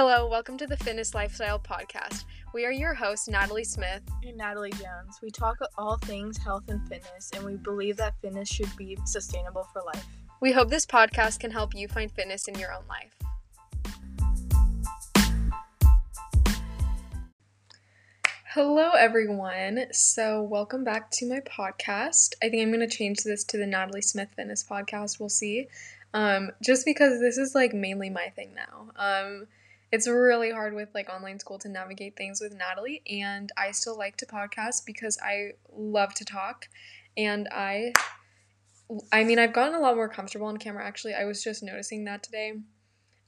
Hello, welcome to the Fitness Lifestyle Podcast. We are your hosts, Natalie Smith and Natalie Jones. We talk all things health and fitness, and we believe that fitness should be sustainable for life. We hope this podcast can help you find fitness in your own life. Hello, everyone. So, welcome back to my podcast. I think I'm going to change this to the Natalie Smith Fitness Podcast. We'll see. Um, just because this is like mainly my thing now. Um, it's really hard with like online school to navigate things with Natalie, and I still like to podcast because I love to talk, and I, I mean, I've gotten a lot more comfortable on camera. Actually, I was just noticing that today,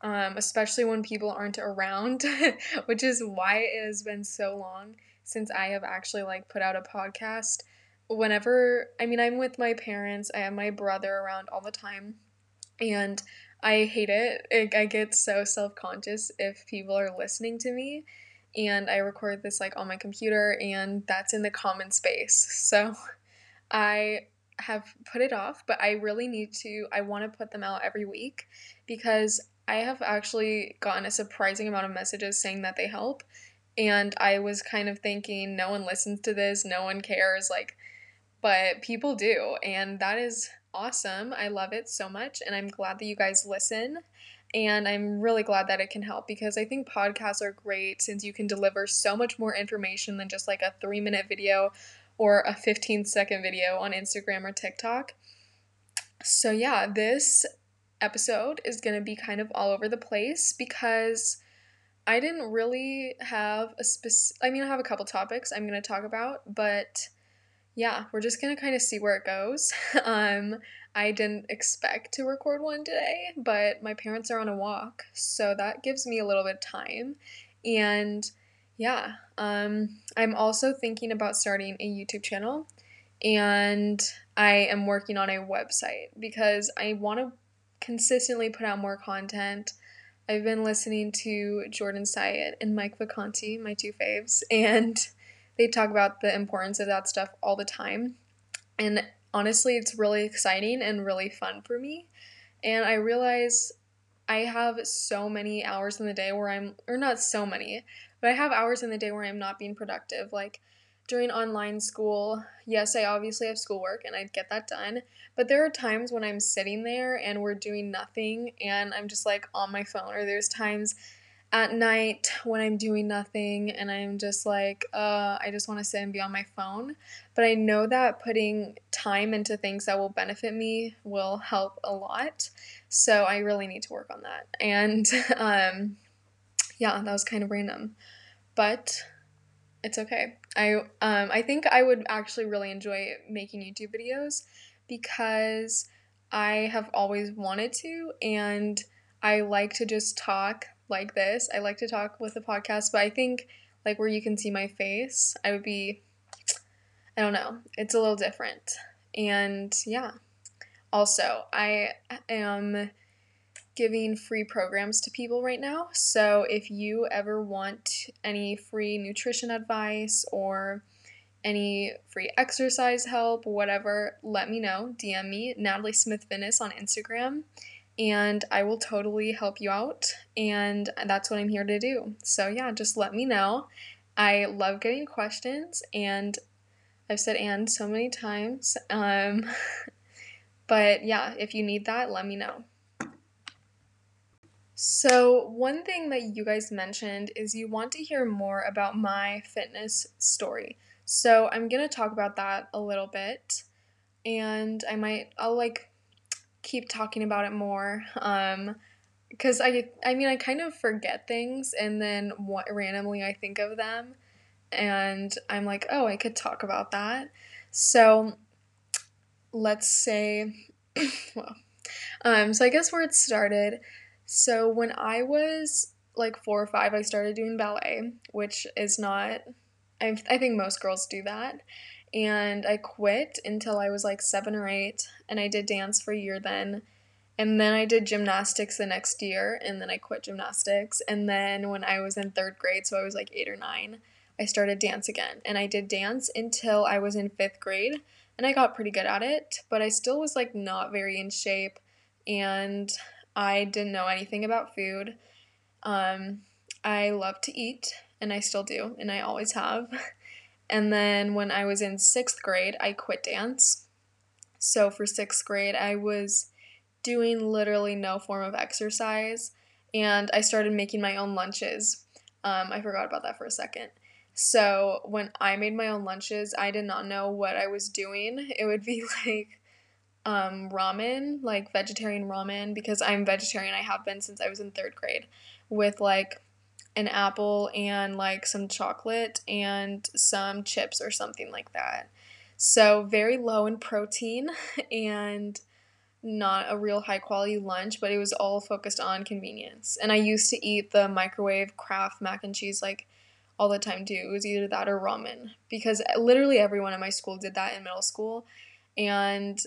um, especially when people aren't around, which is why it has been so long since I have actually like put out a podcast. Whenever I mean, I'm with my parents, I have my brother around all the time, and I hate it. I get so self conscious if people are listening to me. And I record this like on my computer, and that's in the common space. So I have put it off, but I really need to. I want to put them out every week because I have actually gotten a surprising amount of messages saying that they help. And I was kind of thinking, no one listens to this, no one cares. Like, but people do. And that is awesome. I love it so much, and I'm glad that you guys listen. And I'm really glad that it can help because I think podcasts are great since you can deliver so much more information than just like a three minute video or a 15 second video on Instagram or TikTok. So, yeah, this episode is going to be kind of all over the place because I didn't really have a specific, I mean, I have a couple topics I'm going to talk about, but yeah, we're just gonna kind of see where it goes. um, I didn't expect to record one today, but my parents are on a walk, so that gives me a little bit of time. And yeah, um, I'm also thinking about starting a YouTube channel, and I am working on a website because I want to consistently put out more content. I've been listening to Jordan Syatt and Mike Vacanti, my two faves, and they talk about the importance of that stuff all the time. And honestly, it's really exciting and really fun for me. And I realize I have so many hours in the day where I'm, or not so many, but I have hours in the day where I'm not being productive. Like during online school, yes, I obviously have schoolwork and I get that done, but there are times when I'm sitting there and we're doing nothing and I'm just like on my phone, or there's times at night when I'm doing nothing and I'm just like, uh, I just want to sit and be on my phone. But I know that putting time into things that will benefit me will help a lot. So I really need to work on that. And um, yeah, that was kind of random, but it's okay. I um, I think I would actually really enjoy making YouTube videos because I have always wanted to and I like to just talk like this. I like to talk with the podcast, but I think like where you can see my face, I would be I don't know. It's a little different. And yeah. Also, I am giving free programs to people right now. So if you ever want any free nutrition advice or any free exercise help, whatever, let me know. DM me, Natalie Smith Fitness on Instagram and I will totally help you out. And that's what I'm here to do. So, yeah, just let me know. I love getting questions, and I've said and so many times. Um, but yeah, if you need that, let me know. So, one thing that you guys mentioned is you want to hear more about my fitness story. So, I'm going to talk about that a little bit. And I might, I'll like keep talking about it more. Um, because I, I mean, I kind of forget things, and then what randomly I think of them, and I'm like, oh, I could talk about that. So, let's say, well, um, so I guess where it started. So when I was like four or five, I started doing ballet, which is not. I I think most girls do that, and I quit until I was like seven or eight, and I did dance for a year then. And then I did gymnastics the next year, and then I quit gymnastics. And then when I was in third grade, so I was like eight or nine, I started dance again. And I did dance until I was in fifth grade, and I got pretty good at it, but I still was like not very in shape, and I didn't know anything about food. Um, I love to eat, and I still do, and I always have. And then when I was in sixth grade, I quit dance. So for sixth grade, I was doing literally no form of exercise, and I started making my own lunches. Um, I forgot about that for a second. So when I made my own lunches, I did not know what I was doing. It would be like um, ramen, like vegetarian ramen, because I'm vegetarian. I have been since I was in third grade, with like an apple and like some chocolate and some chips or something like that. So, very low in protein and not a real high quality lunch, but it was all focused on convenience. And I used to eat the microwave Kraft mac and cheese like all the time too. It was either that or ramen because uh, literally everyone in my school did that in middle school. And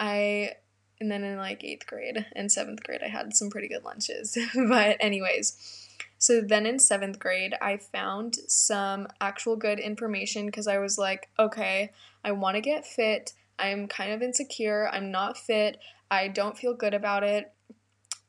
I and then in like 8th grade and 7th grade I had some pretty good lunches. but anyways, so then in seventh grade, I found some actual good information because I was like, okay, I want to get fit. I'm kind of insecure. I'm not fit. I don't feel good about it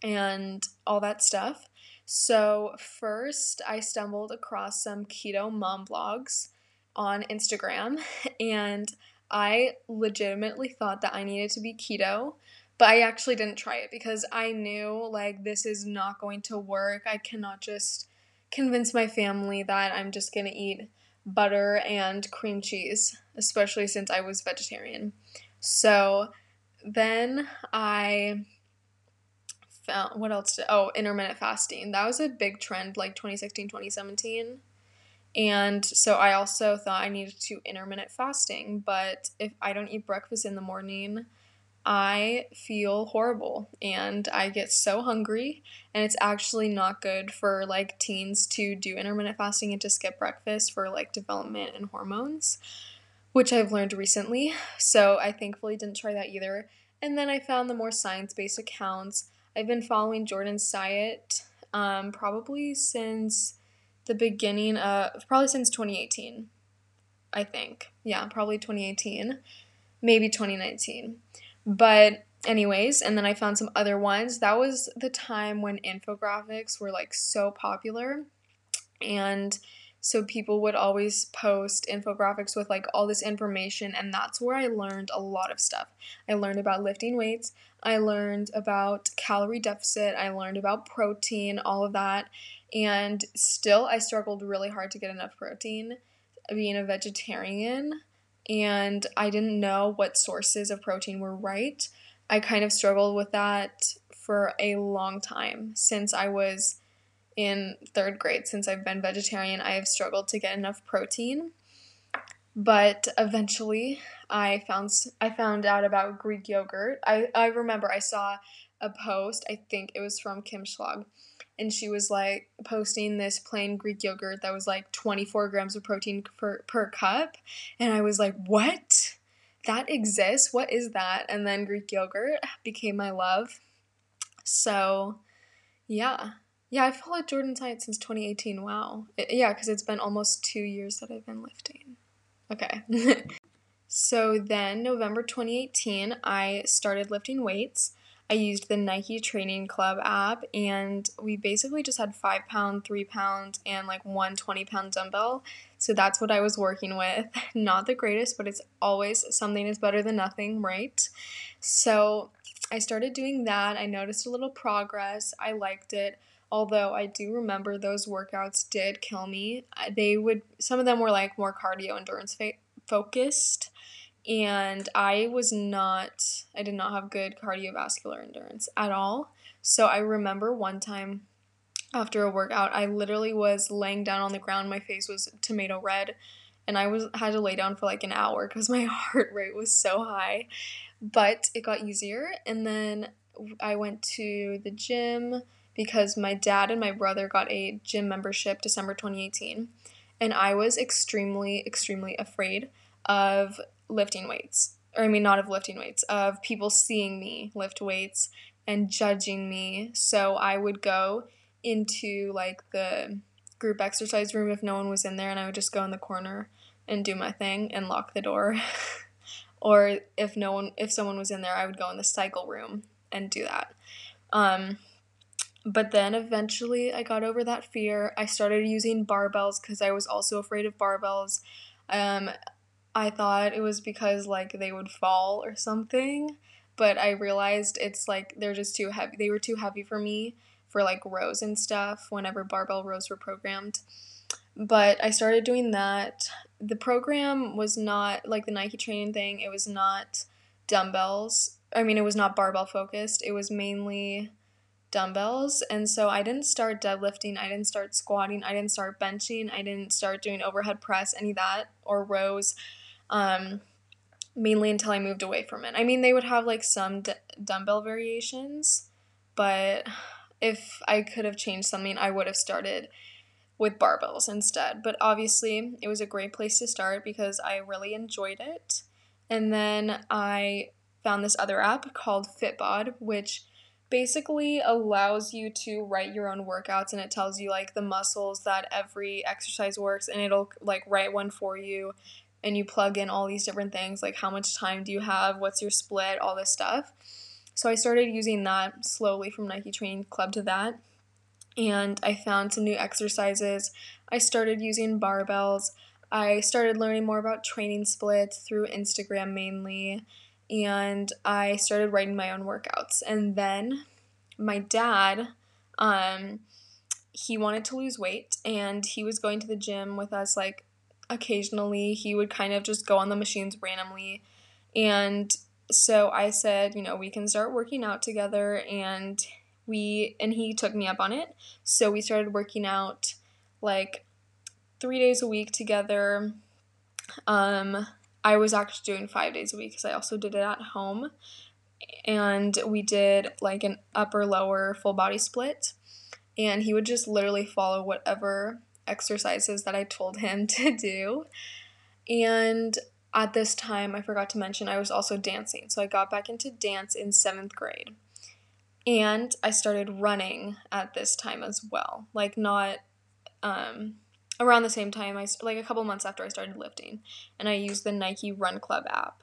and all that stuff. So, first, I stumbled across some keto mom blogs on Instagram, and I legitimately thought that I needed to be keto but I actually didn't try it because I knew like this is not going to work. I cannot just convince my family that I'm just going to eat butter and cream cheese, especially since I was vegetarian. So then I found what else did oh intermittent fasting that was a big trend like 2016 2017 and so i also thought i needed to intermittent fasting but if i don't eat breakfast in the morning I feel horrible and I get so hungry and it's actually not good for like teens to do intermittent fasting and to skip breakfast for like development and hormones, which I've learned recently. So I thankfully didn't try that either. And then I found the more science-based accounts. I've been following Jordan Syatt um, probably since the beginning of probably since 2018. I think. Yeah, probably 2018, maybe 2019. But anyways, and then I found some other ones. That was the time when infographics were like so popular. And so people would always post infographics with like all this information and that's where I learned a lot of stuff. I learned about lifting weights, I learned about calorie deficit, I learned about protein, all of that. And still I struggled really hard to get enough protein being a vegetarian and I didn't know what sources of protein were right. I kind of struggled with that for a long time since I was in third grade. Since I've been vegetarian, I have struggled to get enough protein. But eventually, I found I found out about Greek yogurt. I, I remember I saw a post. I think it was from Kim Schlag, and she was like posting this plain Greek yogurt that was like 24 grams of protein per, per cup. And I was like, what? That exists? What is that? And then Greek yogurt became my love. So, yeah. Yeah, I followed Jordan Syatt since 2018. Wow. It, yeah, because it's been almost two years that I've been lifting. Okay. so then, November 2018, I started lifting weights. I used the Nike Training Club app, and we basically just had five pound, three pound, and like one 20 pound dumbbell. So that's what I was working with. Not the greatest, but it's always something is better than nothing, right? So I started doing that. I noticed a little progress. I liked it. Although I do remember those workouts did kill me. They would, some of them were like more cardio endurance fa- focused and I was not, I did not have good cardiovascular endurance at all. So I remember one time after a workout, I literally was laying down on the ground. My face was tomato red, and I was had to lay down for like an hour because my heart rate was so high. But it got easier, and then I went to the gym because my dad and my brother got a gym membership December 2018, and I was extremely, extremely afraid of lifting weights. Or I mean not of lifting weights, of people seeing me lift weights and judging me. So I would go into like the group exercise room if no one was in there and I would just go in the corner and do my thing and lock the door. or if no one if someone was in there, I would go in the cycle room and do that. Um but then eventually I got over that fear. I started using barbells because I was also afraid of barbells. Um, I thought it was because like they would fall or something, but I realized it's like they're just too heavy. They were too heavy for me for like rows and stuff whenever barbell rows were programmed. But I started doing that. The program was not like the Nike training thing, it was not dumbbells. I mean, it was not barbell focused. It was mainly dumbbells. And so I didn't start deadlifting, I didn't start squatting, I didn't start benching, I didn't start doing overhead press, any of that, or rows, um, mainly until I moved away from it. I mean, they would have like some d- dumbbell variations, but if I could have changed something, I would have started with barbells instead. But obviously, it was a great place to start because I really enjoyed it. And then I found this other app called Fitbod, which basically allows you to write your own workouts and it tells you like the muscles that every exercise works and it'll like write one for you and you plug in all these different things like how much time do you have, what's your split, all this stuff. So I started using that slowly from Nike Training Club to that. And I found some new exercises. I started using barbells. I started learning more about training splits through Instagram mainly and I started writing my own workouts. And then my dad, um, he wanted to lose weight and he was going to the gym with us like occasionally. He would kind of just go on the machines randomly. And so I said, you know, we can start working out together and we and he took me up on it. So we started working out like 3 days a week together. Um I was actually doing five days a week because I also did it at home. And we did like an upper lower full body split. And he would just literally follow whatever exercises that I told him to do. And at this time, I forgot to mention, I was also dancing. So I got back into dance in seventh grade. And I started running at this time as well. Like, not um, around the same time I like a couple months after I started lifting and I used the Nike Run Club app.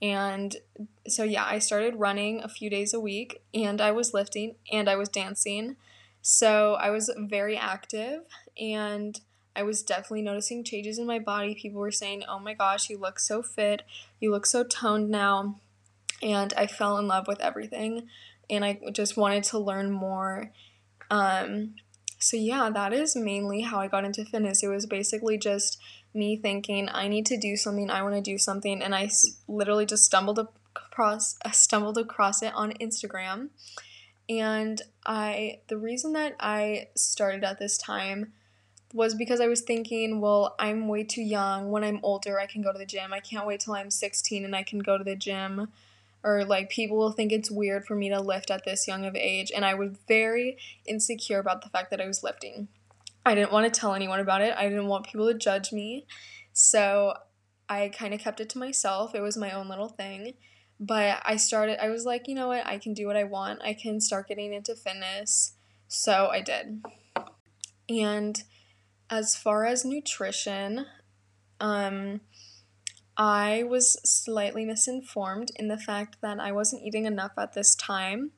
And so yeah, I started running a few days a week and I was lifting and I was dancing. So I was very active and I was definitely noticing changes in my body. People were saying, "Oh my gosh, you look so fit. You look so toned now." And I fell in love with everything and I just wanted to learn more. Um, so, yeah, that is mainly how I got into fitness. It was basically just me thinking, I need to do something, I want to do something, and I literally just stumbled across stumbled across it on Instagram. And I the reason that I started at this time was because I was thinking, well, I'm way too young. When I'm older, I can go to the gym. I can't wait till I'm 16 and I can go to the gym. Or like people will think it's weird for me to lift at this young of age and i was very insecure about the fact that i was lifting. I didn't want to tell anyone about it. I didn't want people to judge me. So i kind of kept it to myself. It was my own little thing but i started i was like you know what? I can do what i want. I can start getting into fitness. So i did. And as far as nutrition um I was slightly misinformed in the fact that I wasn't eating enough at this time,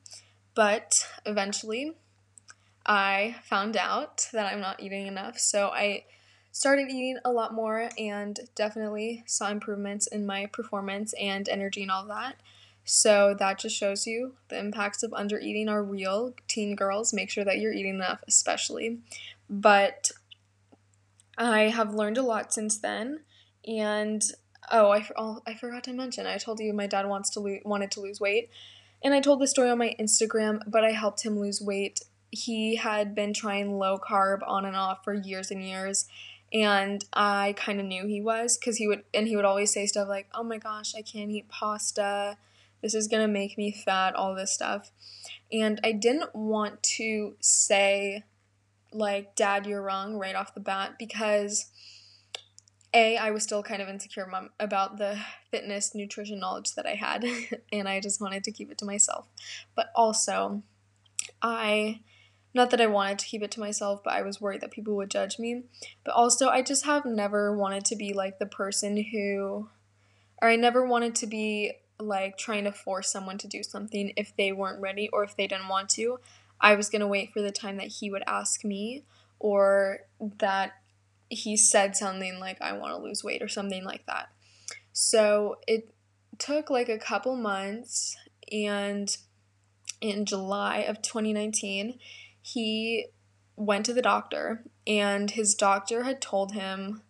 but eventually I found out that I'm not eating enough. So I started eating a lot more and definitely saw improvements in my performance and energy and all that. So that just shows you the impacts of under eating are real. Teen girls, make sure that you're eating enough, especially. But I have learned a lot since then, and Oh, I, oh, I forgot to mention. I told you my dad wants to lo- wanted to lose weight, and I told the story on my Instagram. But I helped him lose weight. He had been trying low carb on and off for years and years, and I kind of knew he was because he would and he would always say stuff like, "Oh my gosh, I can't eat pasta. This is gonna make me fat." All this stuff, and I didn't want to say like, "Dad, you're wrong" right off the bat because a i was still kind of insecure about the fitness nutrition knowledge that i had and i just wanted to keep it to myself but also i not that i wanted to keep it to myself but i was worried that people would judge me but also i just have never wanted to be like the person who or i never wanted to be like trying to force someone to do something if they weren't ready or if they didn't want to I was going to wait for the time that he would ask me or that he said something like, I want to lose weight or something like that. So it took like a couple months, and in July of 2019, he went to the doctor, and his doctor had told him,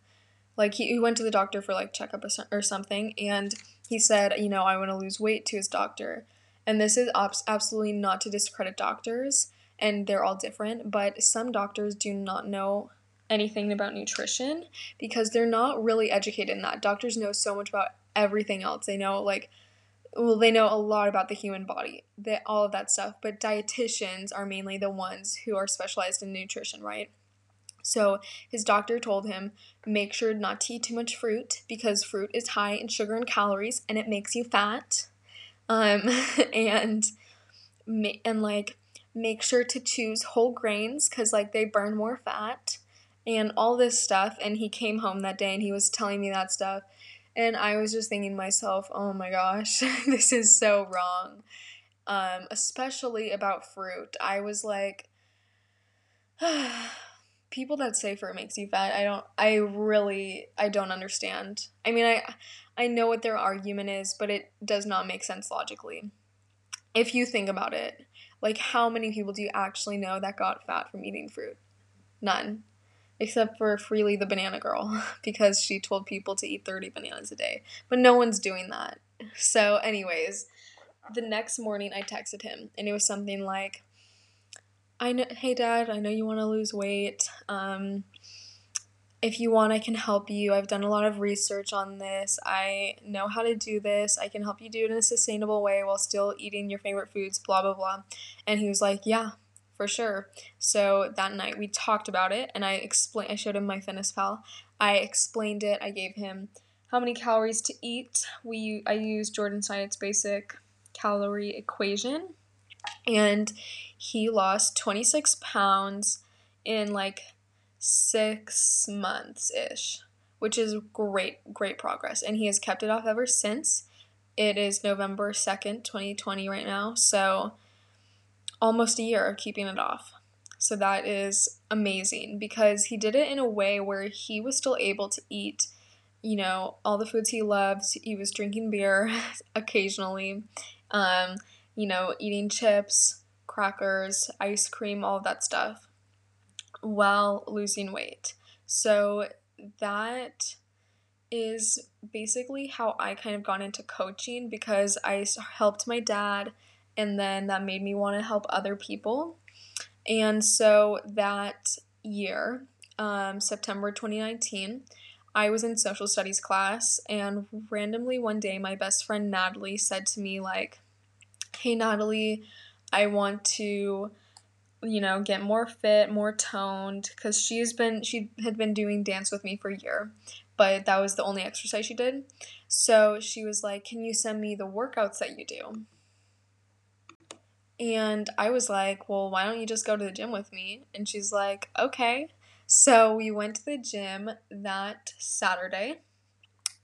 like, he, he went to the doctor for like checkup or, or something, and he said, you know, I want to lose weight to his doctor. And this is absolutely not to discredit doctors, and they're all different, but some doctors do not know anything about nutrition because they're not really educated in that. Doctors know so much about everything else. They know like well, they know a lot about the human body, that all of that stuff, but dietitians are mainly the ones who are specialized in nutrition, right? So his doctor told him, make sure not to eat too much fruit because fruit is high in sugar and calories and it makes you fat. Um, and and like make sure to choose whole grains because like they burn more fat and all this stuff. And he came home that day and he was telling me that stuff. And I was just thinking to myself, oh my gosh, this is so wrong. Um, especially about fruit. I was like, people that say fruit makes you fat, I don't, I really, I don't understand. I mean, I, I know what their argument is, but it does not make sense logically. If you think about it, like how many people do you actually know that got fat from eating fruit? None except for Freelee the banana girl because she told people to eat 30 bananas a day. But no one's doing that. So, anyways, the next morning I texted him and it was something like, I know, hey dad, I know you want to lose weight. Um, if you want, I can help you. I've done a lot of research on this. I know how to do this. I can help you do it in a sustainable way while still eating your favorite foods, blah, blah, blah. And he was like, Yeah, for sure. So that night we talked about it and I explained I showed him MyFitnessPal. I explained it. I gave him how many calories to eat. We I used Jordan Syatt's basic calorie equation and he lost 26 pounds in like 6 months ish, which is great great progress and he has kept it off ever since. It is November 2nd, 2020 right now. So almost a year of keeping it off. So that is amazing because he did it in a way where he was still able to eat, you know, all the foods he loves. He was drinking beer occasionally, um, you know, eating chips, crackers, ice cream, all of that stuff while losing weight. So that is basically how I kind of got into coaching because I helped my dad and then that made me want to help other people. And so that year, um, September 2019, I was in social studies class, and randomly one day, my best friend Natalie said to me, like, Hey, Natalie, I want to, you know, get more fit, more toned, because she's been, she had been doing dance with me for a year, but that was the only exercise she did. So she was like, Can you send me the workouts that you do? And I was like, well, why don't you just go to the gym with me? And she's like, okay. So we went to the gym that Saturday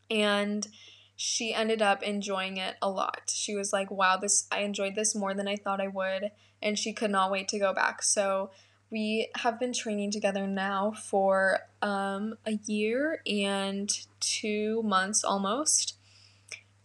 and she ended up enjoying it a lot. She was like, wow, this I enjoyed this more than I thought I would and she could not wait to go back. So we have been training together now for um, a year and two months almost.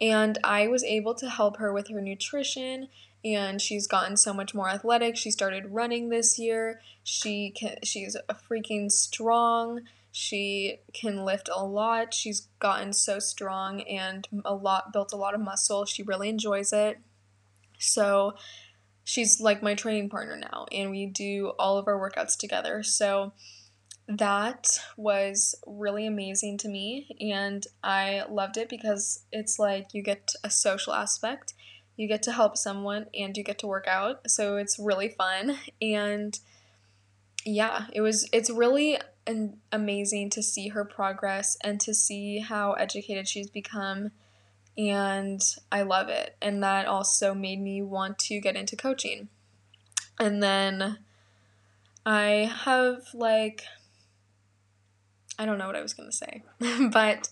And I was able to help her with her nutrition and she's gotten so much more athletic. She started running this year. She can she's a freaking strong. She can lift a lot. She's gotten so strong and a lot built a lot of muscle. She really enjoys it. So she's like my training partner now and we do all of our workouts together. So that was really amazing to me and I loved it because it's like you get a social aspect you get to help someone and you get to work out. So it's really fun. And yeah, it was it's really an, amazing to see her progress and to see how educated she's become and I love it. And that also made me want to get into coaching. And then I have like I don't know what I was going to say, but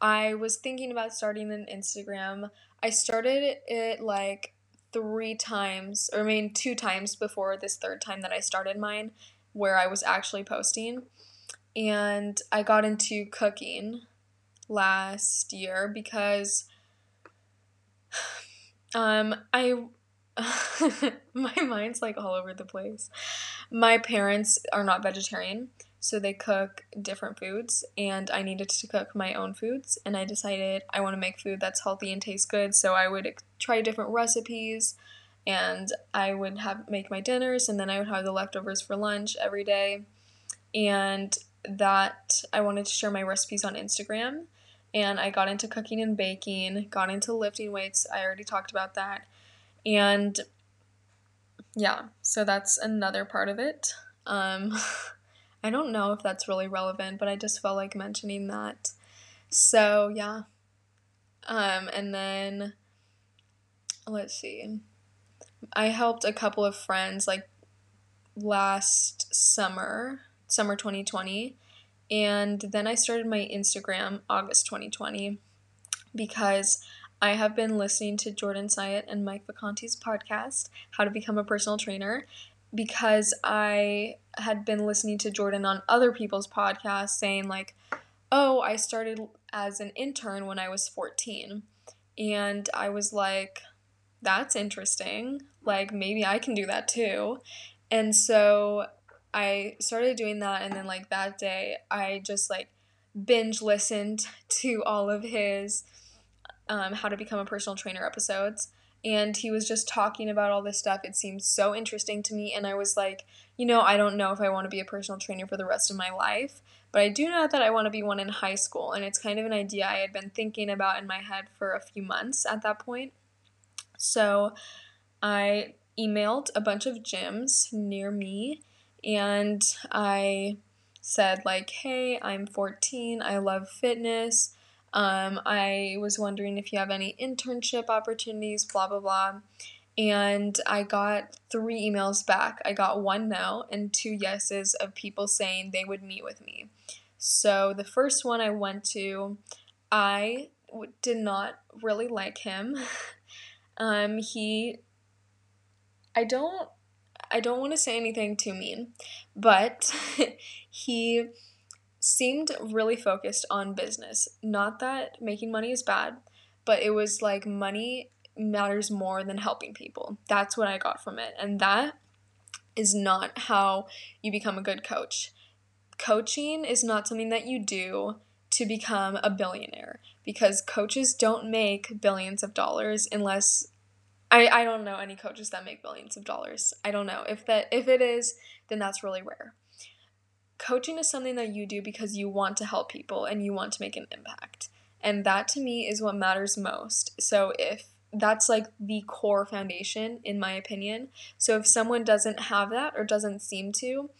I was thinking about starting an Instagram I started it like three times, or I mean, two times before this third time that I started mine, where I was actually posting. And I got into cooking last year because um I my mind's like all over the place. My parents are not vegetarian, so they cook different foods, and I needed to cook my own foods. And I decided I want to make food that's healthy and tastes good, so I would try different recipes, and I would have make my dinners, and then I would have the leftovers for lunch every day. And that I wanted to share my recipes on Instagram, and I got into cooking and baking, got into lifting weights. I already talked about that and yeah, so that's another part of it. Um, I don't know if that's really relevant, but I just felt like mentioning that. So yeah. Um, and then let's see. I helped a couple of friends like last summer, summer 2020. And then I started my Instagram August 2020 because I have been listening to Jordan Syatt and Mike Vacanti's podcast, How to Become a Personal Trainer, because I had been listening to Jordan on other people's podcasts saying, like, oh, I started as an intern when I was 14. And I was like, that's interesting. Like, maybe I can do that too. And so I started doing that. And then, like, that day, I just like binge listened to all of his um, how to become a personal trainer episodes and he was just talking about all this stuff. It seemed so interesting to me, and I was like, you know, I don't know if I want to be a personal trainer for the rest of my life, but I do know that I want to be one in high school, and it's kind of an idea I had been thinking about in my head for a few months at that point. So I emailed a bunch of gyms near me, and I said, like, hey, I'm 14, I love fitness. Um, I was wondering if you have any internship opportunities, blah, blah, blah. And I got three emails back. I got one no and two yeses of people saying they would meet with me. So the first one I went to, I w- did not really like him. um, he, I don't, I don't want to say anything too mean, but he seemed really focused on business. Not that making money is bad, but it was like money matters more than helping people. That's what I got from it. And that is not how you become a good coach. Coaching is not something that you do to become a billionaire because coaches don't make billions of dollars unless I, I don't know any coaches that make billions of dollars. I don't know. If that if it is, then that's really rare coaching is something that you do because you want to help people and you want to make an impact. And that to me is what matters most. So if that's like the core foundation in my opinion. So if someone doesn't have that or doesn't seem to,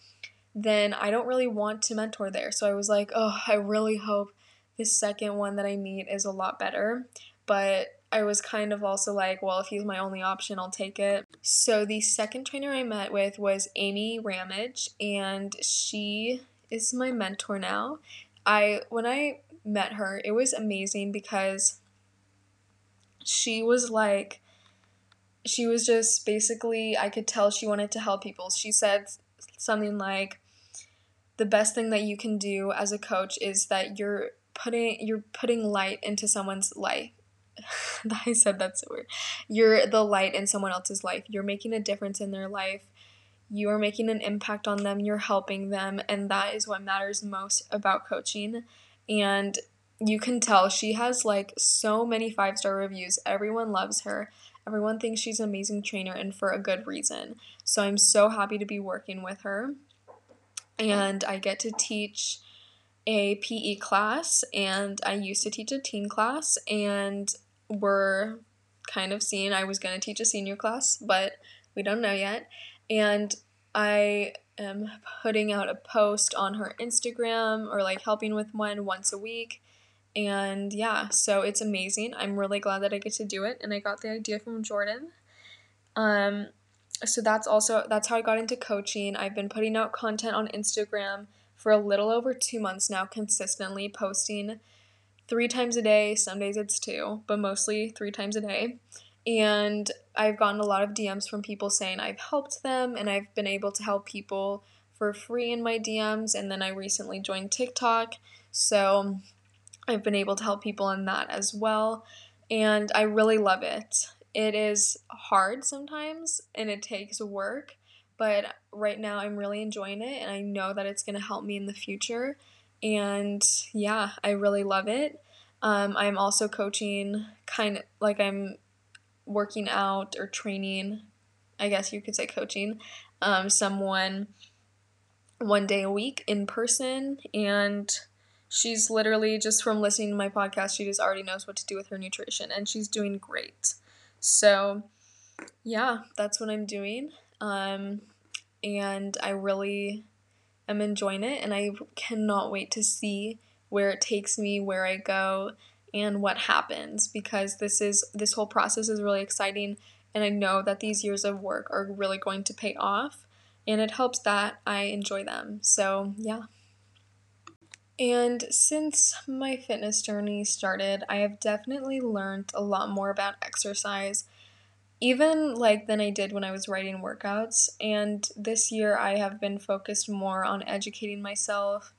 then I don't really want to mentor there. So I was like, "Oh, I really hope this second one that I meet is a lot better." But I was kind of also like, well, if he's my only option, I'll take it. So the second trainer I met with was Amy Ramage, and she is my mentor now. I when I met her, it was amazing because she was like she was just basically I could tell she wanted to help people. She said something like the best thing that you can do as a coach is that you're putting you're putting light into someone's life I said that's a word. You're the light in someone else's life. You're making a difference in their life. You are making an impact on them. You're helping them. And that is what matters most about coaching. And you can tell she has like so many five star reviews. Everyone loves her. Everyone thinks she's an amazing trainer and for a good reason. So I'm so happy to be working with her. And I get to teach a PE class and I used to teach a teen class and were kind of seeing I was going to teach a senior class, but we don't know yet. And I am putting out a post on her Instagram or like helping with one once a week. And yeah, so it's amazing. I'm really glad that I get to do it and I got the idea from Jordan. Um so that's also that's how I got into coaching. I've been putting out content on Instagram for a little over 2 months now consistently posting three times a day. Some days it's two, but mostly three times a day. And I've gotten a lot of DMs from people saying I've helped them and I've been able to help people for free in my DMs. And then I recently joined TikTok. So I've been able to help people in that as well. And I really love it. It is hard sometimes and it takes work, but right now I'm really enjoying it and I know that it's going to help me in the future. And yeah, I really love it. Um, I'm also coaching, kind of like I'm working out or training, I guess you could say coaching, um, someone one day a week in person. And she's literally just from listening to my podcast, she just already knows what to do with her nutrition and she's doing great. So, yeah, that's what I'm doing. Um, and I really am enjoying it and I cannot wait to see where it takes me, where I go, and what happens because this is this whole process is really exciting and I know that these years of work are really going to pay off and it helps that I enjoy them. So, yeah. And since my fitness journey started, I have definitely learned a lot more about exercise even like than I did when I was writing workouts. And this year I have been focused more on educating myself.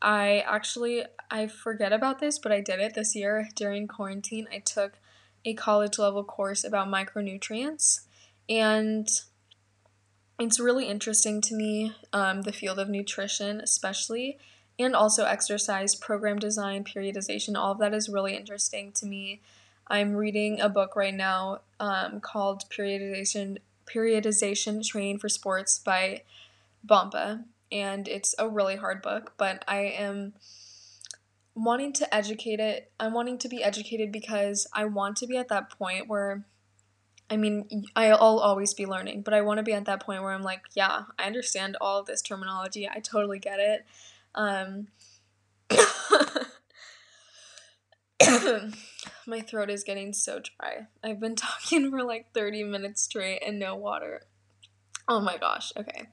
I actually I forget about this, but I did it this year during quarantine. I took a college level course about micronutrients and it's really interesting to me um, the field of nutrition especially and also exercise program design periodization all of that is really interesting to me I'm reading a book right now um, called Periodization Periodization Training for Sports by Bompa, and it's a really hard book, but I am wanting to educate it. I'm wanting to be educated because I want to be at that point where I mean, I'll always be learning, but I want to be at that point where I'm like, yeah, I understand all this terminology. I totally get it. Um, my throat is getting so dry. I've been talking for like 30 minutes straight and no water. Oh my gosh, okay.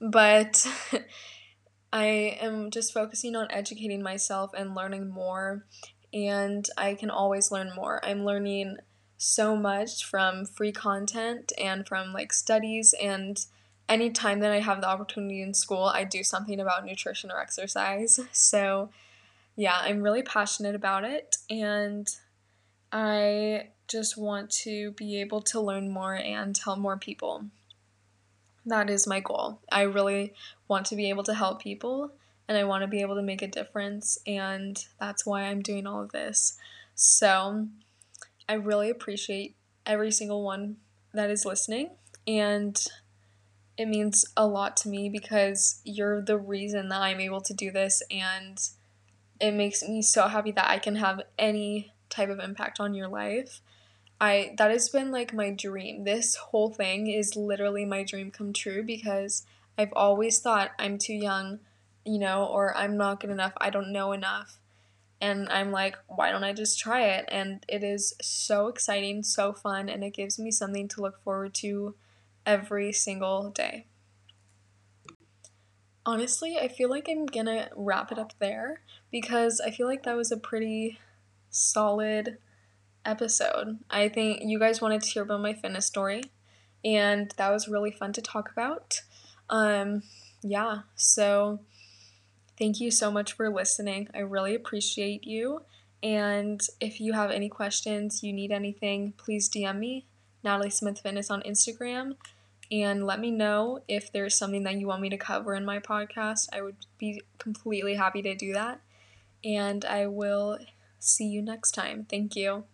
But I am just focusing on educating myself and learning more, and I can always learn more. I'm learning so much from free content and from like studies and anytime that I have the opportunity in school, I do something about nutrition or exercise. So, yeah, I'm really passionate about it and I just want to be able to learn more and help more people. That is my goal. I really want to be able to help people and I want to be able to make a difference, and that's why I'm doing all of this. So, I really appreciate every single one that is listening, and it means a lot to me because you're the reason that I'm able to do this, and it makes me so happy that I can have any type of impact on your life. I that has been like my dream. This whole thing is literally my dream come true because I've always thought I'm too young, you know, or I'm not good enough, I don't know enough. And I'm like, why don't I just try it? And it is so exciting, so fun, and it gives me something to look forward to every single day. Honestly, I feel like I'm gonna wrap it up there because I feel like that was a pretty solid episode. I think you guys wanted to hear about my fitness story, and that was really fun to talk about. Um, yeah, so thank you so much for listening. I really appreciate you. And if you have any questions, you need anything, please DM me, Natalie Smith Fitness on Instagram, and let me know if there's something that you want me to cover in my podcast. I would be completely happy to do that. And I will See you next time. Thank you.